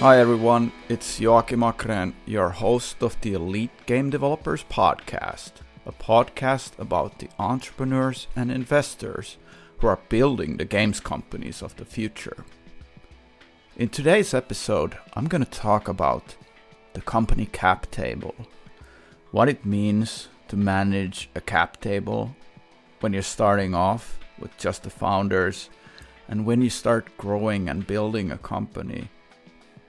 Hi everyone, it's Joakim Achrén, your host of the Elite Game Developers Podcast, a podcast about the entrepreneurs and investors who are building the games companies of the future. In today's episode, I'm going to talk about the company cap table, what it means to manage a cap table when you're starting off with just the founders, and when you start growing and building a company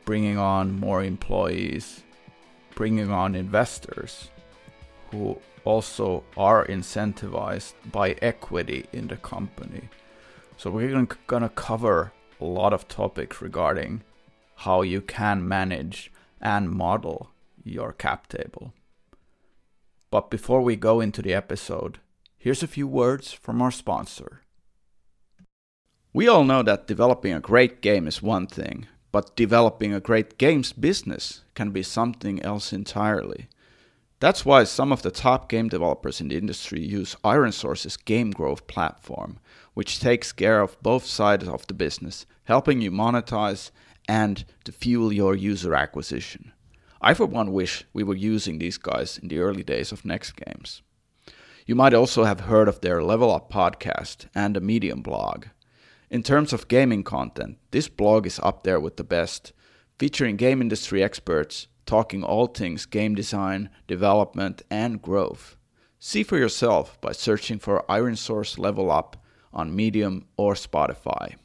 bringing on more employees, bringing on investors who also are incentivized by equity in the company. So we're going to cover a lot of topics regarding how you can manage and model your cap table. But before we go into the episode, here's a few words from our sponsor. We all know that developing a great game is one thing, but developing a great games business can be something else entirely. That's why some of the top game developers in the industry use ironSource's Game Growth platform, which takes care of both sides of the business, helping you monetize and to fuel your user acquisition. I, for one, wish we were using these guys in the early days of Next Games. You might also have heard of their Level Up podcast and a Medium blog. In terms of gaming content, this blog is up there with the best, featuring game industry experts talking all things game design, development, and growth. See for yourself by searching for ironSource Level Up on Medium or Spotify.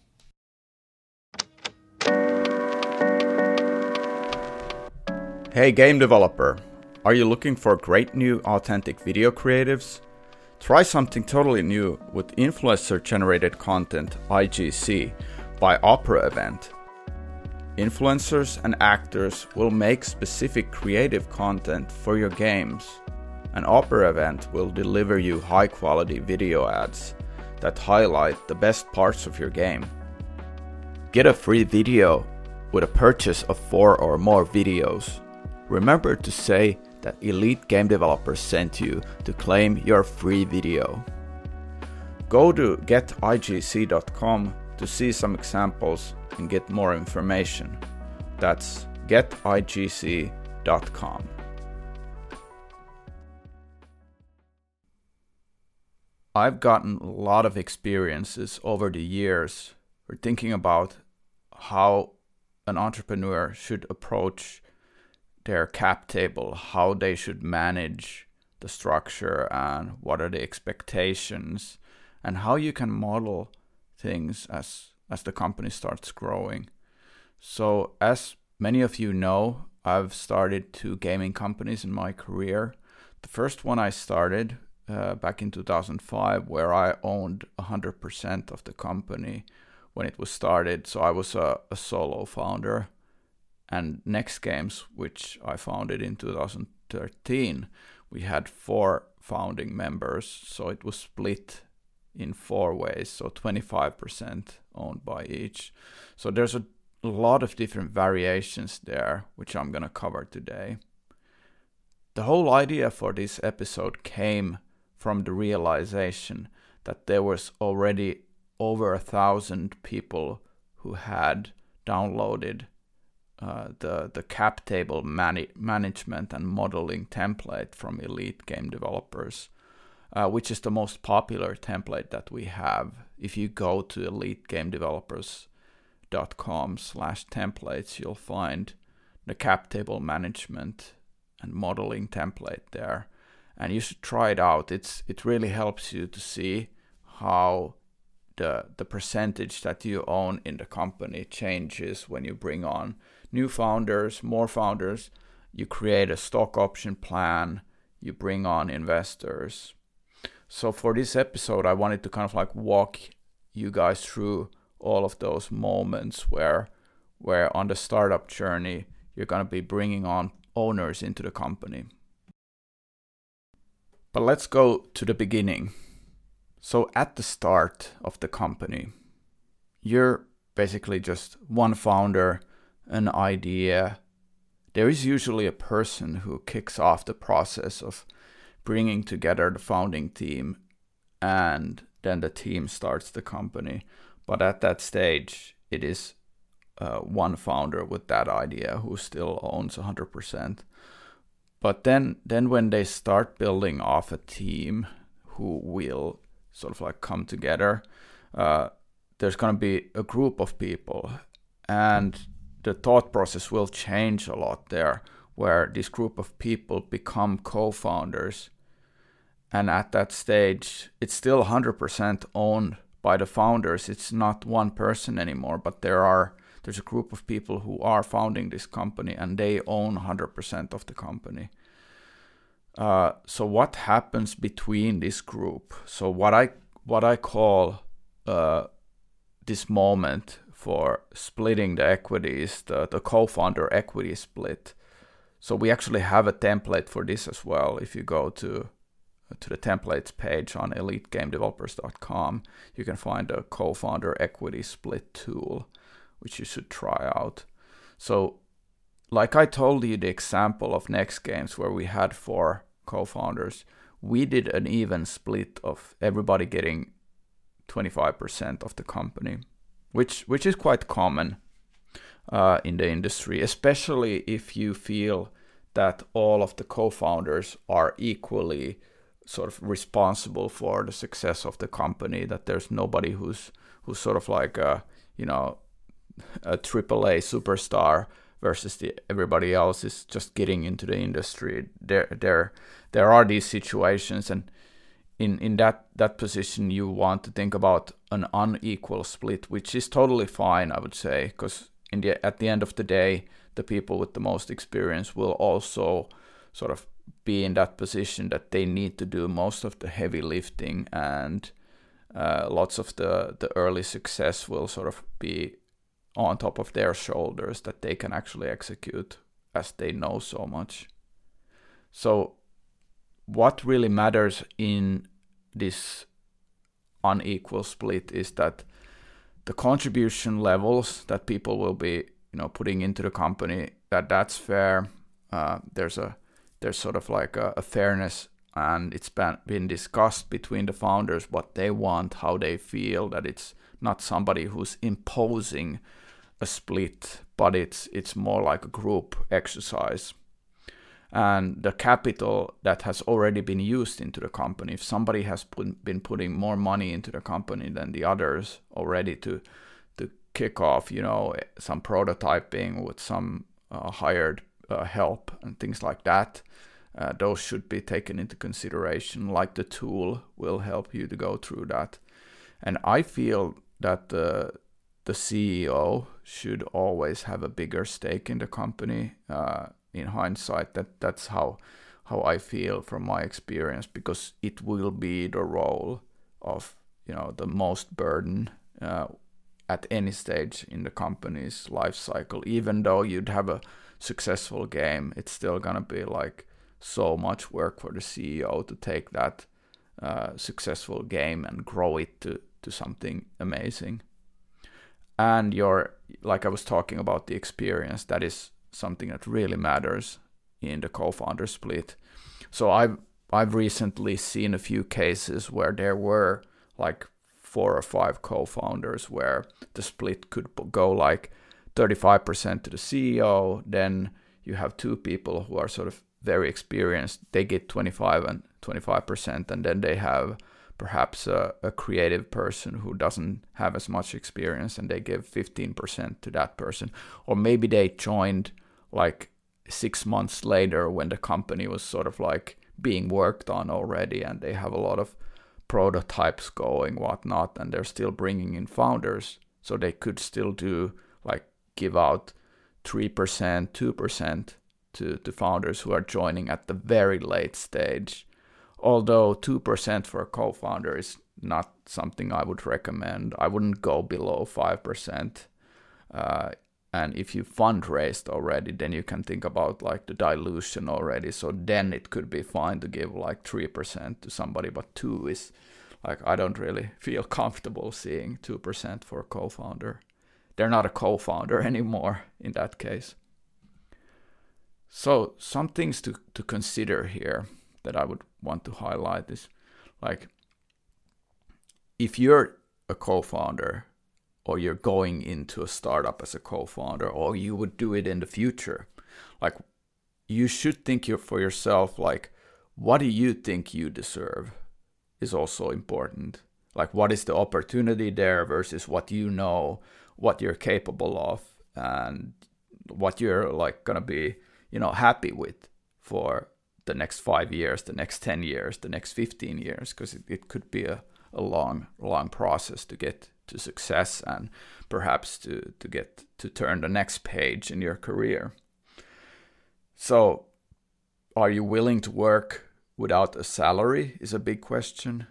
Hey, game developer! Are you looking for great new authentic video creatives? Try something totally new with influencer generated content IGC by Opera Event. Influencers and actors will make specific creative content for your games. An Opera Event will deliver you high quality video ads that highlight the best parts of your game. Get a free video with a purchase of four or more videos. Remember to say that Elite Game Developers sent you to claim your free video. Go to getigc.com to see some examples and get more information. That's getigc.com. I've gotten a lot of experiences over the years for thinking about how an entrepreneur should approach their cap table, how they should manage the structure and what are the expectations and how you can model things as as the company starts growing. So as many of you know, I've started two gaming companies in my career. The first one I started uh, back in 2005 where I owned 100% of the company when it was started. So I was a, a solo founder and Next Games, which I founded in 2013, we had four founding members, so it was split in four ways, so 25% owned by each. So there's a lot of different variations there, which I'm going to cover today. The whole idea for this episode came from the realization that there was already over a thousand people who had downloaded uh, the the cap table mani- management and modeling template from Elite Game Developers, uh, which is the most popular template that we have. If you go to elitegamedevelopers.com slash templates, you'll find the cap table management and modeling template there, and you should try it out. It's it really helps you to see how the the percentage that you own in the company changes when you bring on new founders, more founders. You create a stock option plan, you bring on investors. So, for this episode, I wanted to kind of like walk you guys through all of those moments where, where on the startup journey, you're going to be bringing on owners into the company. But let's go to the beginning. So, at the start of the company, you're basically just one founder an idea, there is usually a person who kicks off the process of bringing together the founding team and then the team starts the company. But at that stage, it is uh, one founder with that idea who still owns 100%. But then, then when they start building off a team who will sort of like come together, uh, there's going to be a group of people, and the thought process will change a lot there, where this group of people become co-founders, and at that stage, it's still 100% owned by the founders. It's not one person anymore, but there are there's a group of people who are founding this company and they own 100% of the company. Uh, so what happens between this group? So what I what I call uh, this moment for splitting the equities, the, the co-founder equity split. So we actually have a template for this as well. If you go to to the templates page on elitegamedevelopers.com, you can find a co-founder equity split tool which you should try out. So, like I told you, the example of Next Games where we had four co founders, we did an even split of everybody getting 25% of the company, which, which is quite common uh, in the industry, especially if you feel that all of the co founders are equally sort of responsible for the success of the company, that there's nobody who's who's sort of like a, you know a AAA superstar versus the everybody else is just getting into the industry. There there there are these situations and in in that that position you want to think about an unequal split, which is totally fine, I would say, because in the at the end of the day, the people with the most experience will also sort of be in that position that they need to do most of the heavy lifting and uh, lots of the the early success will sort of be on top of their shoulders that they can actually execute as they know so much. So, what really matters in this unequal split is that the contribution levels that people will be, you know, putting into the company that that's fair. Uh, there's a there's sort of like a, a fairness, and it's been been discussed between the founders what they want, how they feel that it's not somebody who's imposing a split, but it's it's more like a group exercise. And the capital that has already been used into the company, if somebody has put, been putting more money into the company than the others already to to kick off, you know, some prototyping with some uh, hired uh, help and things like that, uh, those should be taken into consideration. Like the tool will help you to go through that. And I feel that the the CEO should always have a bigger stake in the company. Uh, in hindsight, that that's how how I feel from my experience because it will be the role of you know the most burden uh, at any stage in the company's life cycle. Even though you'd have a successful game, it's still gonna be like so much work for the CEO to take that uh, successful game and grow it to to something amazing and your like I was talking about the experience that is something that really matters in the co-founder split. So I've I've recently seen a few cases where there were like four or five co-founders where the split could go like 35% to the CEO, then you have two people who are sort of very experienced, they get 25 and 25% and then they have perhaps a, a, creative person who doesn't have as much experience and they give 15% to that person. Or maybe they joined like six months later when the company was sort of like being worked on already and they have a lot of prototypes going whatnot and they're still bringing in founders. So they could still do like give out 3% 2% to, to founders who are joining at the very late stage although 2% for a co-founder is not something I would recommend. I wouldn't go below 5%. Uh, and if you fundraised already, then you can think about like the dilution already. So then it could be fine to give like 3% to somebody, but 2 is like I don't really feel comfortable seeing 2% for a co-founder. They're not a co-founder anymore in that case. So some things to, to consider here that I would want to highlight is like if you're a co-founder or you're going into a startup as a co-founder or you would do it in the future like you should think for yourself like what do you think you deserve is also important. Like what is the opportunity there versus what you know what you're capable of and what you're like gonna be you know happy with for the next five years the next 10 years the next 15 years because it, it could be a, a long long process to get to success and perhaps to, to get to turn the next page in your career. So are you willing to work without a salary is a big question.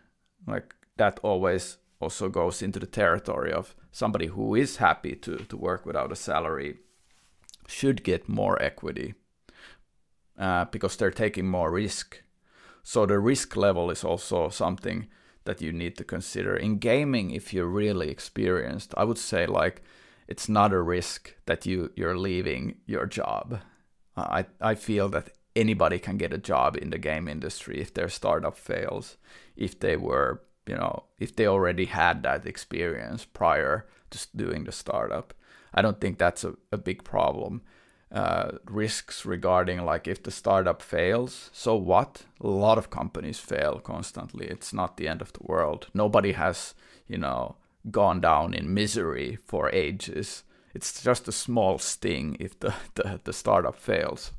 Like that always also goes into the territory of somebody who is happy to, to work without a salary should get more equity uh, because they're taking more risk. So the risk level is also something that you need to consider. In gaming, if you're really experienced, I would say like it's not a risk that you you're leaving your job. I I feel that anybody can get a job in the game industry if their startup fails, if they were you know, if they already had that experience prior to doing the startup. I don't think that's a, a big problem. Uh, risks regarding like if the startup fails, so what? A lot of companies fail constantly. It's not the end of the world. Nobody has, you know, gone down in misery for ages. It's just a small sting if the, the, the startup fails.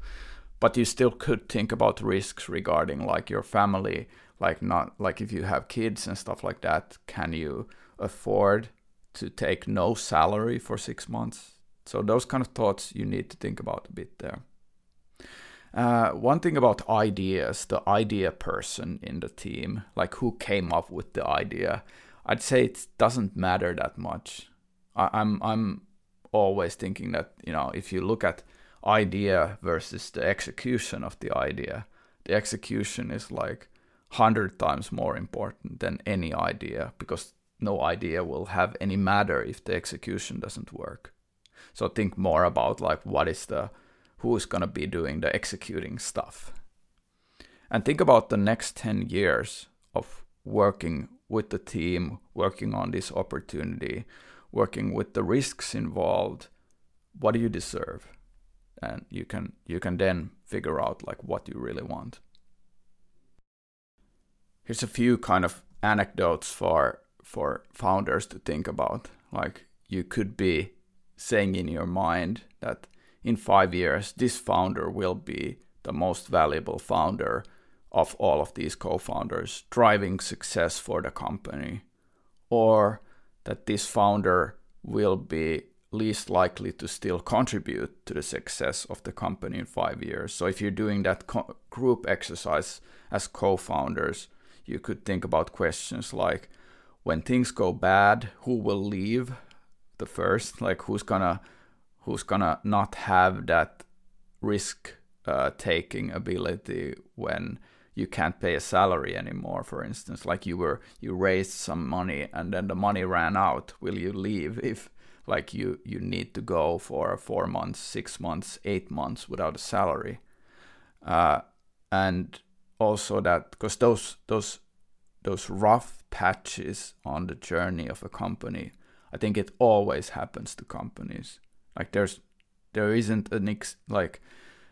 But you still could think about risks regarding like your family like not like if you have kids and stuff like that can you afford to take no salary for six months so those kind of thoughts you need to think about a bit there uh, one thing about ideas the idea person in the team like who came up with the idea i'd say it doesn't matter that much I, i'm i'm always thinking that you know if you look at idea versus the execution of the idea the execution is like hundred times more important than any idea because no idea will have any matter if the execution doesn't work. So think more about like what is the who's gonna be doing the executing stuff. And think about the next 10 years of working with the team, working on this opportunity, working with the risks involved. What do you deserve? And you can you can then figure out like what you really want here's a few kind of anecdotes for for founders to think about. Like you could be saying in your mind that in five years this founder will be the most valuable founder of all of these co-founders, driving success for the company, or that this founder will be least likely to still contribute to the success of the company in five years. So if you're doing that co- group exercise as co-founders, you could think about questions like when things go bad, who will leave the first? Like who's gonna who's gonna not have that risk uh, taking ability when you can't pay a salary anymore for instance like you were you raised some money and then the money ran out will you leave if like you you need to go for four months six months eight months without a salary uh, and also that because those those those rough patches on the journey of a company i think it always happens to companies like there's there isn't an ex- like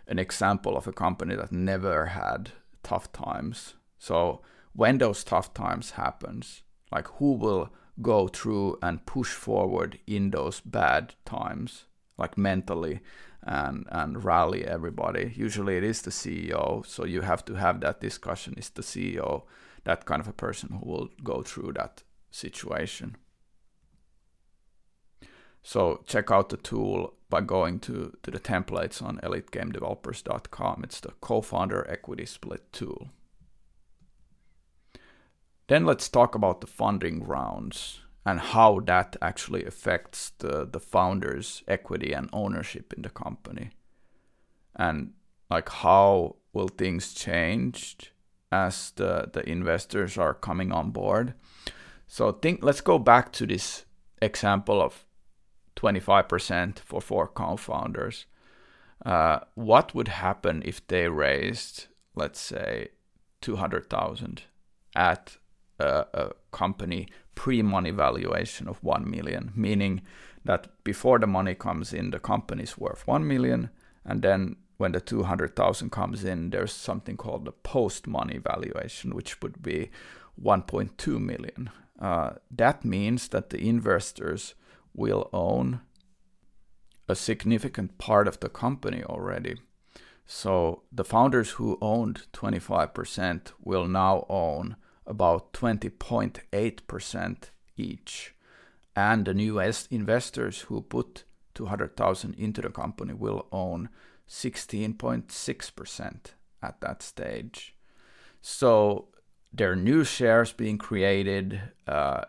an example of a company that never had tough times so when those tough times happens like who will go through and push forward in those bad times like mentally and and rally everybody. Usually it is the CEO, so you have to have that discussion. Is the CEO that kind of a person who will go through that situation? So check out the tool by going to, to the templates on elitegamedevelopers.com. It's the co-founder equity split tool. Then let's talk about the funding rounds and how that actually affects the, the founder's equity and ownership in the company. And like how will things change as the, the investors are coming on board. So think let's go back to this example of 25% for four co-founders. Uh, what would happen if they raised, let's say, 200,000 at a, a company pre-money valuation of 1 million, meaning that before the money comes in, the company is worth 1 million, and then when the 200,000 comes in, there's something called the post-money valuation, which would be 1.2 million. Uh, that means that the investors will own a significant part of the company already. So the founders who owned 25% will now own about 20.8% each. And the new investors who put 200,000 into the company will own 16.6% at that stage. So there are new shares being created, uh,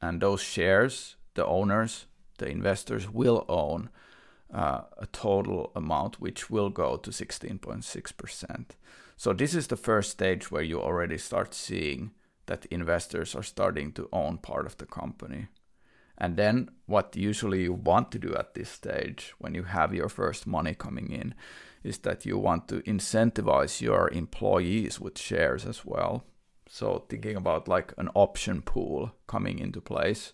and those shares, the owners, the investors will own uh, a total amount which will go to 16.6%. So this is the first stage where you already start seeing that investors are starting to own part of the company. And then what usually you want to do at this stage when you have your first money coming in is that you want to incentivize your employees with shares as well. So thinking about like an option pool coming into place,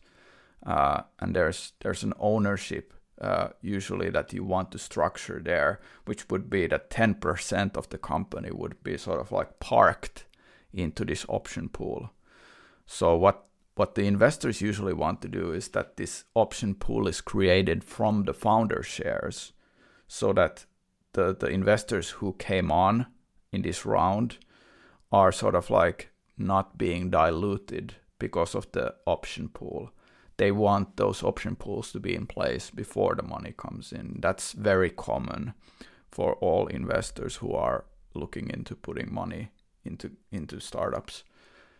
uh, and there's there's an ownership uh, usually that you want to structure there, which would be that 10% of the company would be sort of like parked into this option pool. So what what the investors usually want to do is that this option pool is created from the founder shares so that the, the investors who came on in this round are sort of like not being diluted because of the option pool they want those option pools to be in place before the money comes in. That's very common for all investors who are looking into putting money into into startups.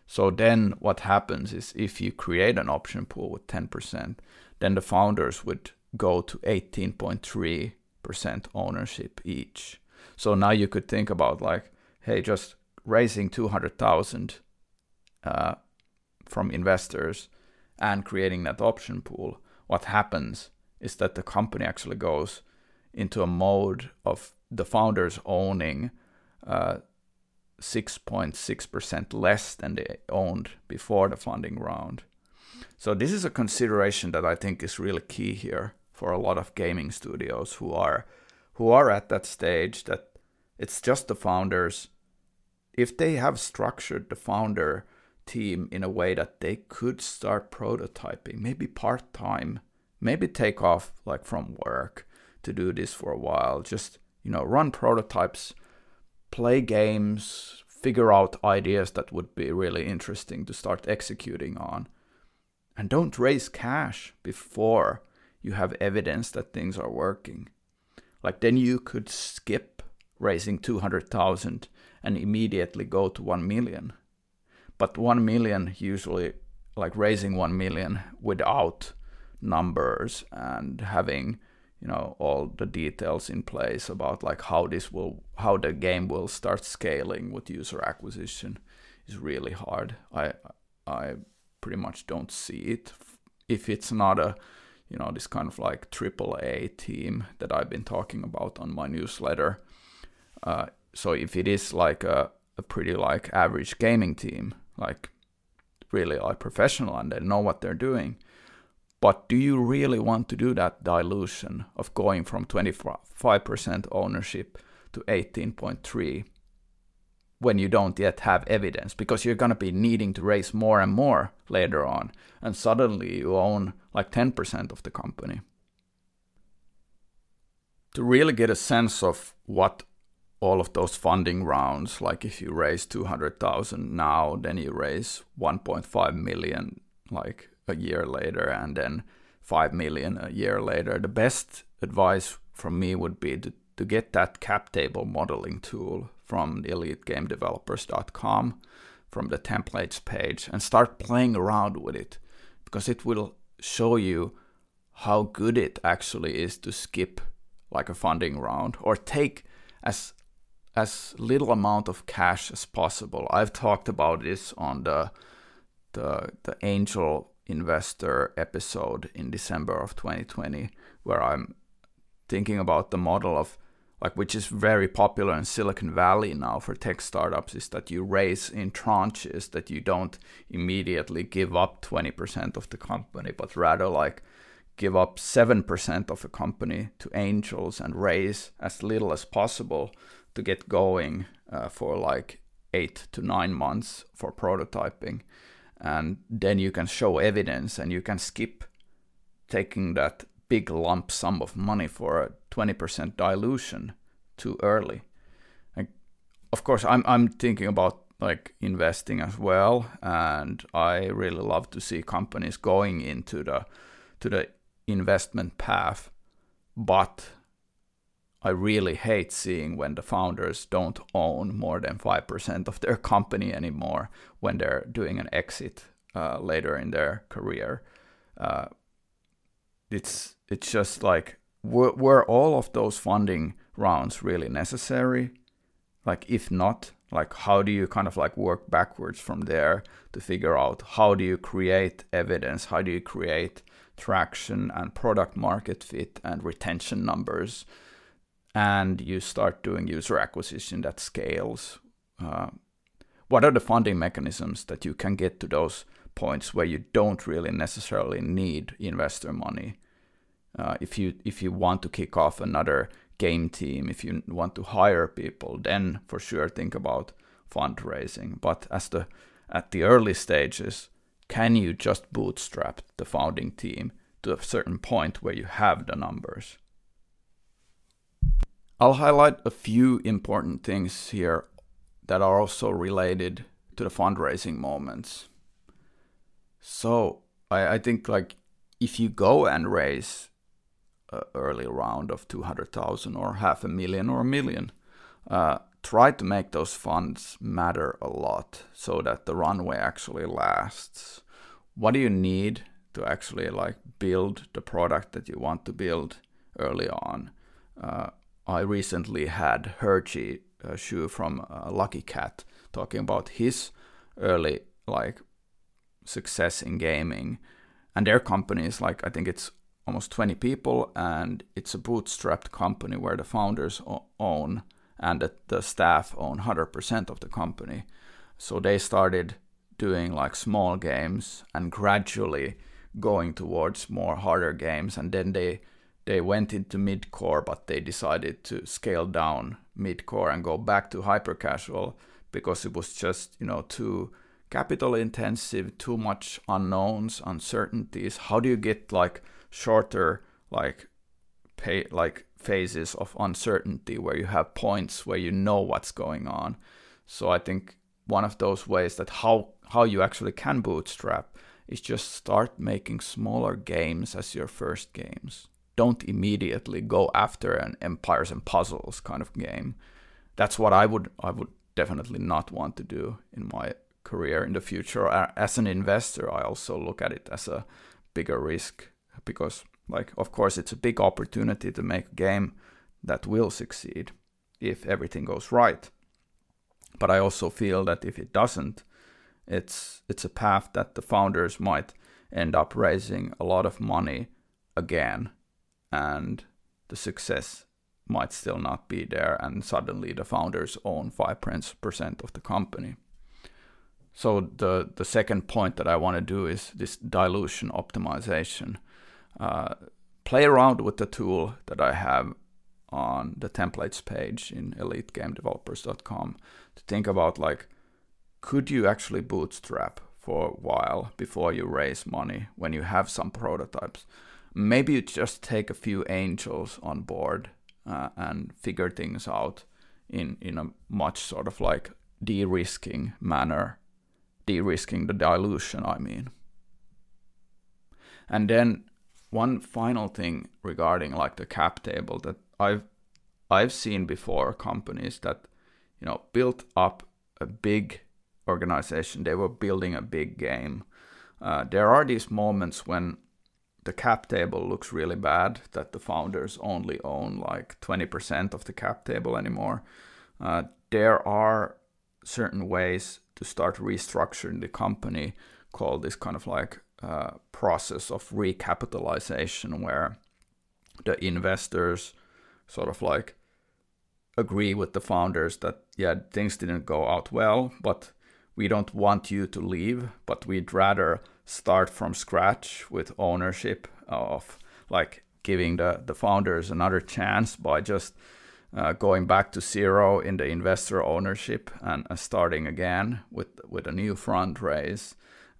So then what happens is if you create an option pool with 10%, then the founders would go to 18.3% ownership each. So now you could think about like, hey, just raising 200,000 uh, from investors and creating that option pool, what happens is that the company actually goes into a mode of the founders owning uh, 6.6% less than they owned before the funding round. So this is a consideration that I think is really key here for a lot of gaming studios who are who are at that stage that it's just the founders if they have structured the founder team in a way that they could start prototyping, maybe part time, maybe take off like from work to do this for a while. Just, you know, run prototypes, play games, figure out ideas that would be really interesting to start executing on. And don't raise cash before you have evidence that things are working. Like then you could skip raising 200,000 and immediately go to 1 million but 1 million usually like raising 1 million without numbers and having you know all the details in place about like how this will how the game will start scaling with user acquisition is really hard. I i pretty much don't see it. If it's not a you know this kind of like triple a team that i've been talking about on my newsletter uh, so if it is like a, a pretty like average gaming team like really like professional and they know what they're doing. But do you really want to do that dilution of going from 25% ownership to 18.3 when you don't yet have evidence because you're going to be needing to raise more and more later on and suddenly you own like 10% of the company. To really get a sense of what all of those funding rounds, like if you raise 200,000 now, then you raise 1.5 million like a year later, and then 5 million a year later. The best advice from me would be to, to get that cap table modeling tool from elitegamedevelopers.com from the templates page and start playing around with it because it will show you how good it actually is to skip like a funding round or take as as little amount of cash as possible. I've talked about this on the the the angel investor episode in December of 2020 where I'm thinking about the model of like which is very popular in Silicon Valley now for tech startups is that you raise in tranches that you don't immediately give up 20% of the company but rather like give up 7% of a company to angels and raise as little as possible to get going uh, for like 8 to 9 months for prototyping. And then you can show evidence and you can skip taking that big lump sum of money for a 20% dilution too early. Like, of course, I'm I'm thinking about like investing as well, and I really love to see companies going into the to the investment path, but I really hate seeing when the founders don't own more than 5% of their company anymore when they're doing an exit uh, later in their career. Uh, it's it's just like were, were all of those funding rounds really necessary? Like if not, like how do you kind of like work backwards from there to figure out how do you create evidence, how do you create traction and product market fit and retention numbers, and you start doing user acquisition that scales. Uh, what are the funding mechanisms that you can get to those points where you don't really necessarily need investor money? Uh, if you if you want to kick off another game team, if you want to hire people, then for sure think about fundraising. But as the at the early stages, can you just bootstrap the founding team to a certain point where you have the numbers? I'll highlight a few important things here that are also related to the fundraising moments. So I, I think like if you go and raise early round of 200,000 or half a million or a million. Uh, try to make those funds matter a lot so that the runway actually lasts. What do you need to actually like build the product that you want to build early on? Uh, I recently had uh, Xu from uh, Lucky Cat talking about his early like success in gaming and their company is like I think it's almost 20 people, and it's a bootstrapped company where the founders own and the, the staff own 100% of the company. So they started doing like small games and gradually going towards more harder games, and then they they went into mid-core, but they decided to scale down mid-core and go back to hyper casual because it was just you know too capital intensive, too much unknowns, uncertainties. How do you get like shorter like pay like phases of uncertainty where you have points where you know what's going on. So I think one of those ways that how how you actually can bootstrap is just start making smaller games as your first games. Don't immediately go after an empires and puzzles kind of game. That's what I would I would definitely not want to do in my career in the future. As an investor, I also look at it as a bigger risk because like of course it's a big opportunity to make a game that will succeed if everything goes right but i also feel that if it doesn't it's it's a path that the founders might end up raising a lot of money again and the success might still not be there and suddenly the founders own 5% of the company. So the the second point that i want to do is this dilution optimization. Uh, play around with the tool that I have on the templates page in elitegamedevelopers.com to think about like could you actually bootstrap for a while before you raise money when you have some prototypes maybe you just take a few angels on board uh, and figure things out in in a much sort of like de-risking manner de-risking the dilution i mean and then one final thing regarding like the cap table that I've I've seen before companies that you know built up a big organization. They were building a big game. Uh, there are these moments when the cap table looks really bad that the founders only own like 20% of the cap table anymore. Uh, there are certain ways to start restructuring the company called this kind of like uh, process of recapitalization where the investors sort of like agree with the founders that yeah things didn't go out well but we don't want you to leave but we'd rather start from scratch with ownership of like giving the, the founders another chance by just uh, going back to zero in the investor ownership and uh, starting again with with a new fundraise,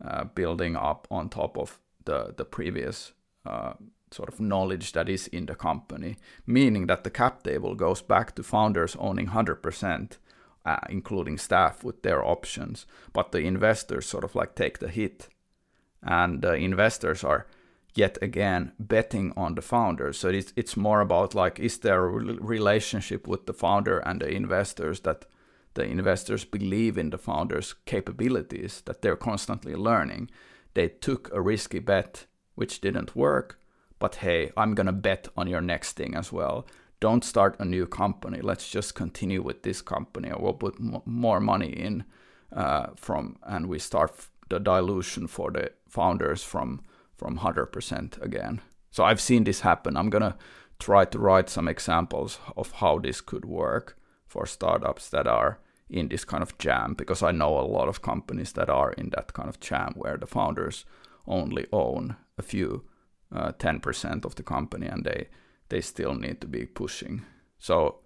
uh, building up on top of the the previous uh, sort of knowledge that is in the company, meaning that the cap table goes back to founders owning 100%, uh, including staff with their options, but the investors sort of like take the hit, and the investors are yet again betting on the founders. So it's it's more about like is there a relationship with the founder and the investors that the investors believe in the founders' capabilities that they're constantly learning. They took a risky bet which didn't work, but hey, I'm gonna bet on your next thing as well. Don't start a new company. Let's just continue with this company. We'll put m- more money in uh, from, and we start f- the dilution for the founders from from 100% again. So I've seen this happen. I'm to try to write some examples of how this could work for startups that are in this kind of jam because I know a lot of companies that are in that kind of jam where the founders only own a few uh, 10% of the company and they they still need to be pushing. So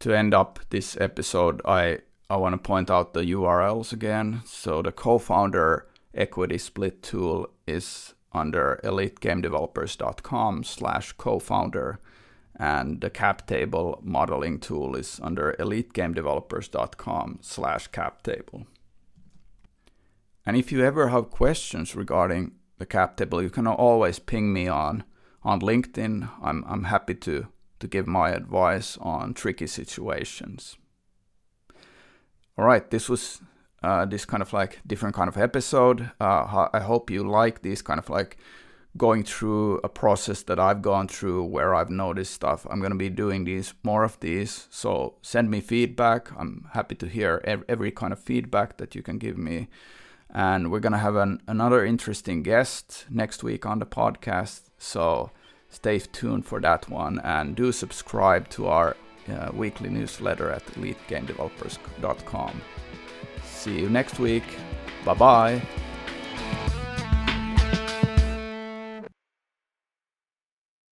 to end up this episode I I want to point out the URLs again. So the co-founder equity split tool is under elitegamedevelopers.com slash co-founder and the cap table modeling tool is under elitegamedevelopers.com slash cap table. And if you ever have questions regarding the cap table, you can always ping me on on LinkedIn. I'm I'm happy to to give my advice on tricky situations. All right, this was uh, this kind of like different kind of episode. Uh, I hope you like this kind of like going through a process that I've gone through where I've noticed stuff. I'm going to be doing these more of these. So send me feedback. I'm happy to hear every kind of feedback that you can give me. And we're going to have an, another interesting guest next week on the podcast. So stay tuned for that one and do subscribe to our uh, weekly newsletter at elitegamedevelopers.com. See you next week. Bye bye.